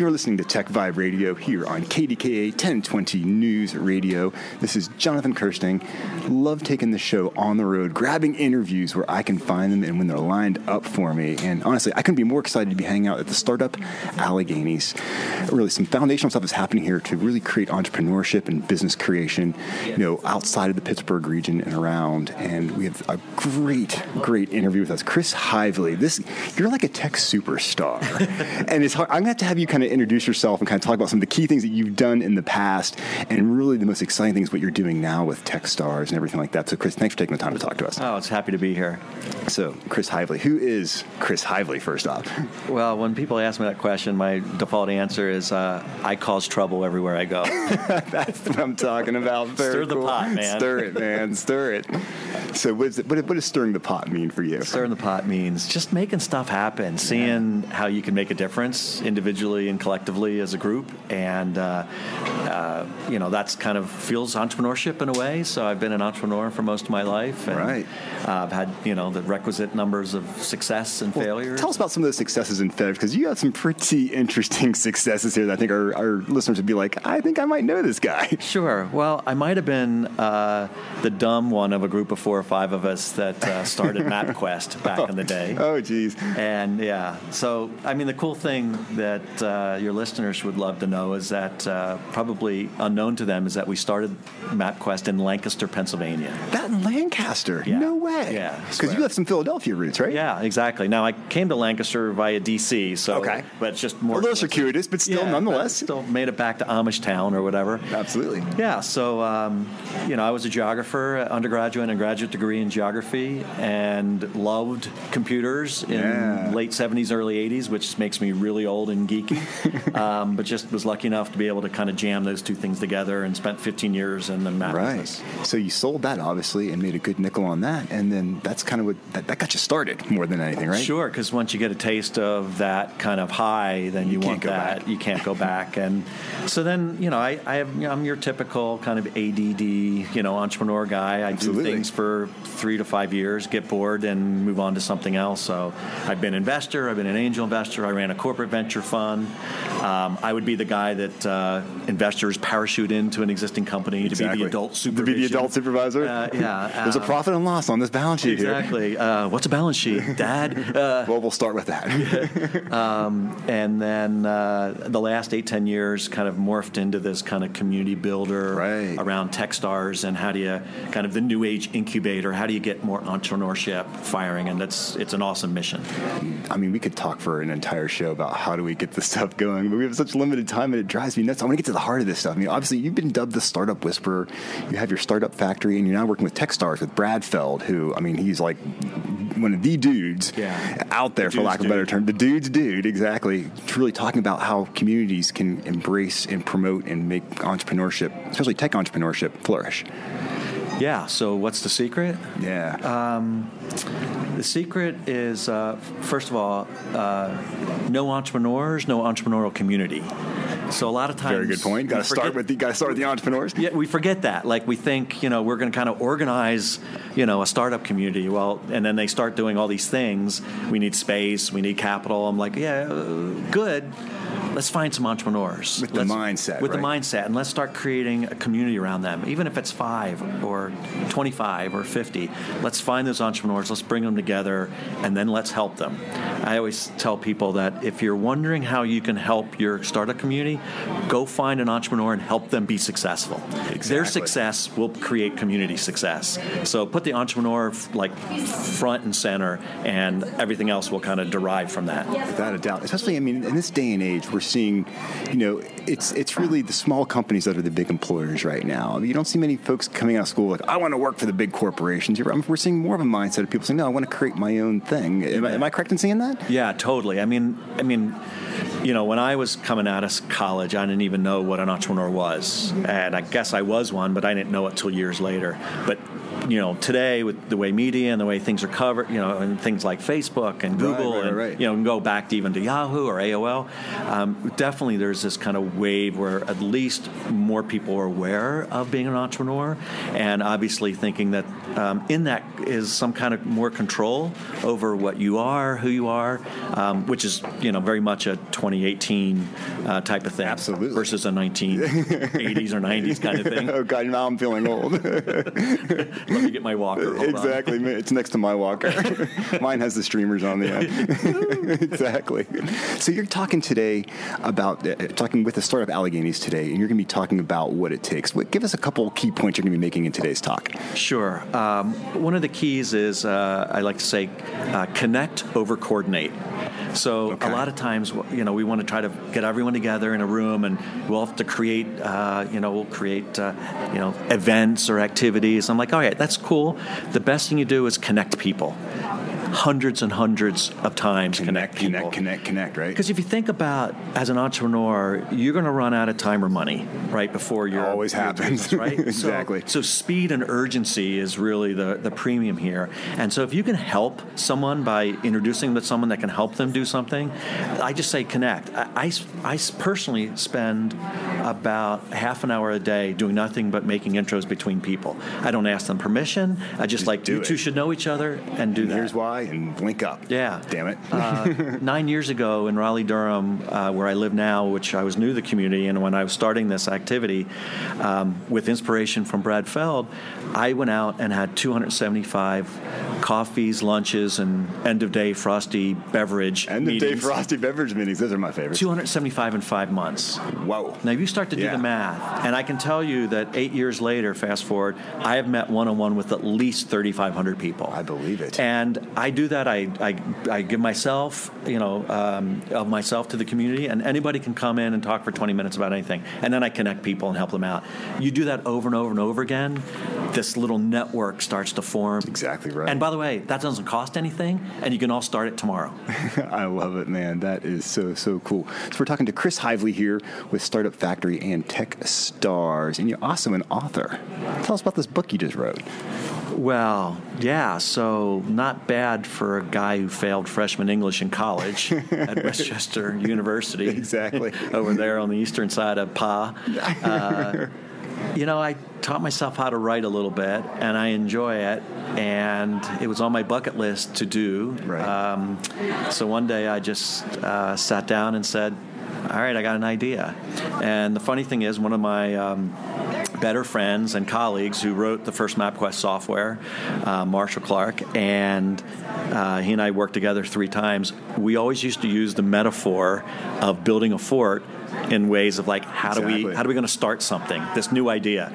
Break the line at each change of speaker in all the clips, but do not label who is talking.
You're listening to Tech Vibe Radio here on KDKA 1020 News Radio. This is Jonathan Kersting. Love taking the show on the road, grabbing interviews where I can find them and when they're lined up for me. And honestly, I couldn't be more excited to be hanging out at the startup Alleghenies. Really, some foundational stuff is happening here to really create entrepreneurship and business creation, you know, outside of the Pittsburgh region and around. And we have a great, great interview with us, Chris Heivly. This, you're like a tech superstar, and it's hard. I'm going to have to have you kind of introduce yourself and kind of talk about some of the key things that you've done in the past, and really the most exciting things what you're doing now with TechStars and everything like that. So, Chris, thanks for taking the time to talk to us.
Oh, it's happy to be here.
So, Chris Heivly, who is Chris Heivly? First off,
Well, when people ask me that question, my default answer is uh, I cause trouble everywhere I go.
that's what I'm talking about. Very
Stir the
cool.
pot, man.
Stir it, man. Stir it. So, what, is it, what, what does stirring the pot mean for you?
Stirring the pot means just making stuff happen, seeing how you can make a difference individually and collectively as a group, and uh, uh, you know that's kind of feels entrepreneurship in a way. So I've been an entrepreneur for most of my life, and
Right.
uh, I've had you know the requisite numbers of success and failures.
Tell us about some of those successes and failures because you have some pretty interesting successes here that I think our, our listeners would be like, I think I might know this guy.
Sure. Well, I might have been uh, the dumb one of a group of four or five of us that uh, started MapQuest back in the day.
Oh, geez.
And yeah, so I mean, the cool thing that uh, your listeners would love to know is that uh, probably unknown to them is that we started MapQuest in Lancaster, Pennsylvania.
That in Lancaster?
Yeah.
No way.
Yeah,
Because you have some Philadelphia roots, right?
Yeah, exactly. Now I came to Lancaster via DC, so
Okay.
but it's just more
A little circuitous, but still,
Yeah,
nonetheless.
but still made it back to Amish town or whatever.
Absolutely.
Yeah, so um, you know, I was a geographer, undergraduate and graduate degree in geography, and loved computers in
Yeah.
late '70s, early '80s, which makes me really old and geeky. um, but just was lucky enough to be able to kind of jam those two things together, and spent 15 years in the map
Right.
business.
So you sold that, obviously, and made a good nickel on that. And then that's kind of what that, that got you started more than anything, right?
Sure, because once you get a taste of that kind of high, then you,
You can't
want
go
that.
back.
You can't go back, and so then you know, I, I have, you know, I'm your typical kind of ADD, you know, entrepreneur guy. I
Absolutely.
do things for three to five years, get bored, and move on to something else. So I've been investor, I've been an angel investor, I ran a corporate venture fund. Um, I would be the guy that uh, investors parachute into an existing company to be the adult
supervisor.
To
be the adult supervisor?
Uh, yeah,
There's a
um,
profit and loss on this balance sheet here.
Exactly. Uh, what's a balance sheet, Dad? Uh,
Well, we'll start with that.
and then uh, the last eight ten years kind of morphed into this kind of community builder
Right.
around TechStars and how do you kind of the new age incubator how do you get more entrepreneurship firing and that's it's an awesome mission
I mean, we could talk for an entire show about how do we get this stuff going, but we have such limited time and it drives me nuts. I want to get to the heart of this stuff. I mean, obviously, you've been dubbed the startup whisperer. You have your startup factory, and you're now working with TechStars with Brad Feld, who, I mean, he's like one of the dudes
Yeah.
out there,
The
for lack of a better
dude.
term. The dude's dude, exactly. Truly talking about how communities can embrace and promote and make entrepreneurship, especially tech entrepreneurship, flourish.
Yeah so what's the secret
Yeah.
the secret is uh, first of all uh, no entrepreneurs no entrepreneurial community so a lot of times
Very good point. Got to start with the got to start with the entrepreneurs.
Yeah, we forget that. Like we think, you know, we're going to kind of organize, you know, a startup community. Well, and then they start doing all these things. We need space. We need capital. I'm like, yeah, uh, good. Let's find some entrepreneurs
With the
Let's-
mindset,
With the mindset, and let's start creating a community around them. Even if it's five or twenty-five or fifty, let's find those entrepreneurs. Let's bring them together, and then let's help them. I always tell people that if you're wondering how you can help your startup community, go find an entrepreneur and help them be successful. Their success will create community success. So put the entrepreneur like front and center, and everything else will kind of derive from that.
Without a doubt. Especially, I mean, in this day and age, we're we're seeing, you know, it's it's really the small companies that are the big employers right now. You don't see many folks coming out of school like, I want to work for the big corporations. We're seeing more of a mindset of people saying, no, I want to create my own thing. Am, I, am I correct in saying that?
Yeah, totally. I mean, I mean, you know, when I was coming out of college, I didn't even know what an entrepreneur was, and I guess I was one, but I didn't know it till years later. But you know, today with the way media and the way things are covered, you know, and things like Facebook and Google,
Right, right,
and
right.
you know, and go back to even to Yahoo or AOL. Um, definitely, there's this kind of wave where at least more people are aware of being an entrepreneur, and obviously thinking that um, in that is some kind of more control over what you are, who you are, um, which is you know very much a 2018 uh, type of thing,
Absolutely.
versus a 1980s or 90s kind of thing.
oh God, now I'm feeling old.
Let me get my walker. Hold on.
exactly. It's next to my walker. Mine has the streamers on the end. exactly. So you're talking today about uh, talking with the startup Alleghenies today, and you're going to be talking about what it takes. What, give us a couple key points you're going to be making in today's talk.
Sure. Um, one of the keys is uh, I like to say uh, connect over coordinate. So
Okay.
a lot of times, you know, we want to try to get everyone together in a room, and we'll have to create, uh, you know, we'll create, uh, you know, events or activities. I'm like, all right, that's cool. The best thing you do is connect people. Hundreds and hundreds of times connect, people.
connect, connect, connect. Right.
Because if you think about as an entrepreneur, you're going to run out of time or money right before your
Always
your
happens.
business, right?
Exactly.
So, speed and urgency is really the the premium here. And so if you can help someone by introducing them to someone that can help them do something, I just say connect. I, I, I personally spend about half an hour a day doing nothing but making intros between people. I don't ask them permission. I just, like you
it.
two should know each other and do
And
that.
here's why, and blink up.
Yeah.
Damn it.
uh, nine years ago in Raleigh, Durham, uh, where I live now, which I was new to the community, and when I was starting this activity um, with inspiration from Brad Feld, I went out and had 275 coffees, lunches, and end of day frosty beverage
End of day frosty beverage meetings. Those are my favorites.
275 in five months.
Whoa.
Now, if you start to do
Yeah.
the math, and I can tell you that eight years later, fast forward, I have met one on one with at least 3,500 people.
I believe it.
And I do that. I, I, I give myself, you know, um, of myself to the community, and anybody can come in and talk for 20 minutes about anything. And then I connect people and help them out. You do that over and over and over again, this little network starts to form.
Exactly right.
And by the way, that doesn't cost anything, and you can all start it tomorrow.
I love it, man. That is so, so cool. So, we're talking to Chris Heivly here with Startup Factory and Tech Stars, and you're also an author. Tell us about this book you just wrote.
Well, yeah, so not bad for a guy who failed freshman English in college at West Chester University.
Exactly.
over there on the eastern side of Pa. Uh, you know, I taught myself how to write a little bit, and I enjoy it. And it was on my bucket list to do.
Right.
Um, so one day I just uh, sat down and said, all right, I got an idea. And the funny thing is, one of my um, better friends and colleagues who wrote the first MapQuest software, uh, Marshall Clark, and uh, he and I worked together three times. We always used to use the metaphor of building a fort in ways of like how do we how do we going to start something this new idea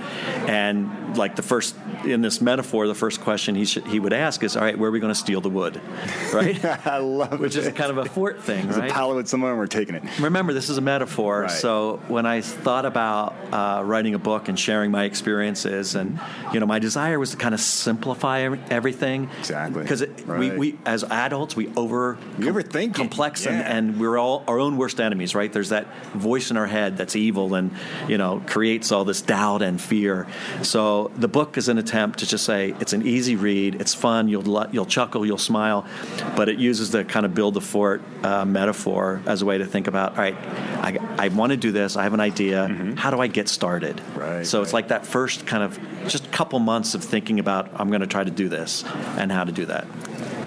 and like the first in this metaphor the first question he should, he would ask is all right where are we going to steal the wood right
I love
which
it.
is kind of a fort thing
There's
right
a pallet with someone, and we're taking it.
remember this is a metaphor
Right.
so when i thought about uh, writing a book and sharing my experiences and you know my desire was to kind of simplify everything
Exactly.
because we,
Right.
we as adults we over
We overthink
complex
Yeah.
and, and we're all our own worst enemies right there's that voice in our head that's evil and you know creates all this doubt and fear so the book is an attempt to just say it's an easy read it's fun you'll you'll chuckle you'll smile but it uses the kind of build the fort uh, metaphor as a way to think about all right I, I want to do this I have an idea how do I get started?
Mm-hmm. Right,
so it's like that first kind of just couple months of thinking about I'm going to try to do this and how to do that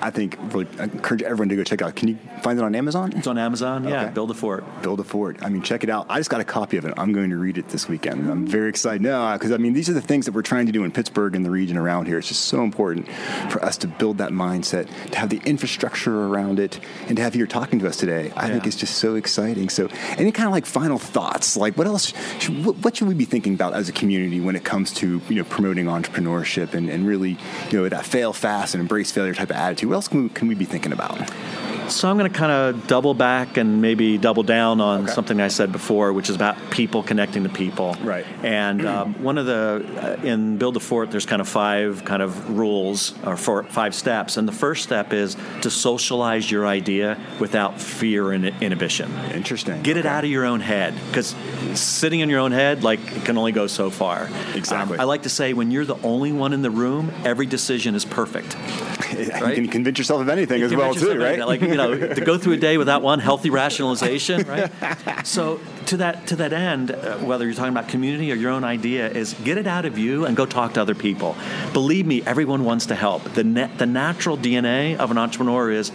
I think really, I encourage everyone to go check it out. Can you find it on Amazon?
it's on Amazon yeah
Okay.
build a fort
Build a Fort. I mean, check it out. I just got a copy of it. I'm going to read it this weekend. I'm very excited. No, because I mean, these are the things that we're trying to do in Pittsburgh and the region around here. It's just so important for us to build that mindset, to have the infrastructure around it, and to have you here talking to us today. I think it's just so exciting. So, any kind of like final thoughts? Like, what else? Should, what, what should we be thinking about as a community when it comes to you know promoting entrepreneurship and, and really you know that fail fast and embrace failure type of attitude? What else can we, can we be thinking about?
So I'm going to kind of double back and maybe double down on
Okay.
something I said before, which is about people connecting to people.
Right.
And um, one of the uh, in Build a Fort, there's kind of five kind of rules or four, five steps, and the first step is to socialize your idea without fear and inhibition.
Interesting.
Get it out of your own head because sitting in your own head, like, it can only go so far.
Exactly.
Um, I like to say when you're the only one in the room, every decision is perfect.
You can convince yourself of anything as well, too, right?
Like you know, to go through a day without one healthy rationalization, right? So to that to that end, uh, whether you're talking about community or your own idea, is get it out of you and go talk to other people. Believe me, everyone wants to help. The na- the natural DNA of an entrepreneur is.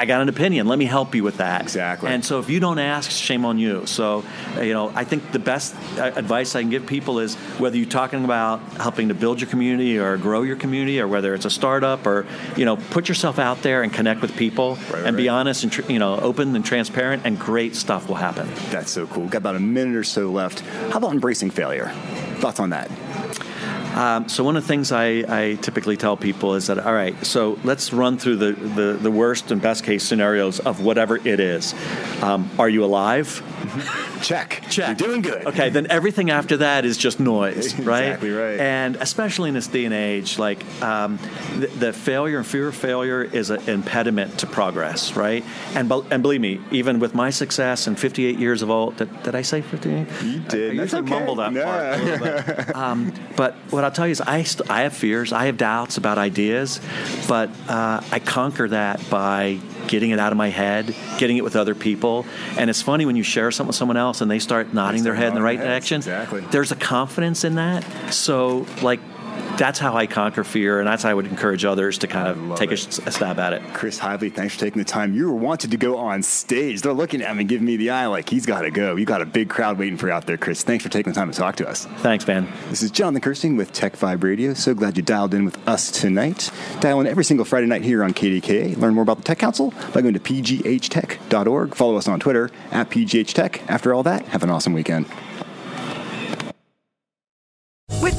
I got an opinion. Let me help you with that.
Exactly.
And so if you don't ask, shame on you. So, you know, I think the best uh, advice I can give people is whether you're talking about helping to build your community or grow your community, or whether it's a startup, or you know, put yourself out there and connect with people,
Right,
and be honest and tr- you know, open and transparent, and great stuff will happen.
That's so cool. Got about a minute or so left. How about embracing failure? Thoughts on that?
Um, so one of the things I, I typically tell people is that all right, so let's run through the, the, the worst and best case scenarios of whatever it is. Um, are you alive?
Check.
Check.
You're doing good.
Okay, then everything after that is just noise, right?
Exactly right.
And especially in this day and age, like um, the, the failure and fear of failure is an impediment to progress, right? And be- and believe me, even with my success and 58 years of old, did, did I say 58?
You did.
I
That's
usually
okay.
mumble that
No.
part a little bit. um, but what I'll tell you is, I st- I have fears, I have doubts about ideas, but uh, I conquer that by getting it out of my head, getting it with other people. And it's funny when you share something with someone else and they start nodding their
start
head in the right direction.
exactly.
There's a confidence in that. So like. That's how I conquer fear, and that's how I would encourage others to kind of take a, a stab at it.
Chris Heivly, thanks for taking the time. You were wanted to go on stage. They're looking at me, giving me the eye like he's got to go. You got a big crowd waiting for you out there, Chris. Thanks for taking the time to talk to us.
Thanks, man.
This is Jonathan Kersting with Tech Vibe Radio. So glad you dialed in with us tonight. Dial in every single Friday night here on KDKA. Learn more about the Tech Council by going to pghtech.org. Follow us on Twitter at pghtech. After all that, have an awesome weekend.
With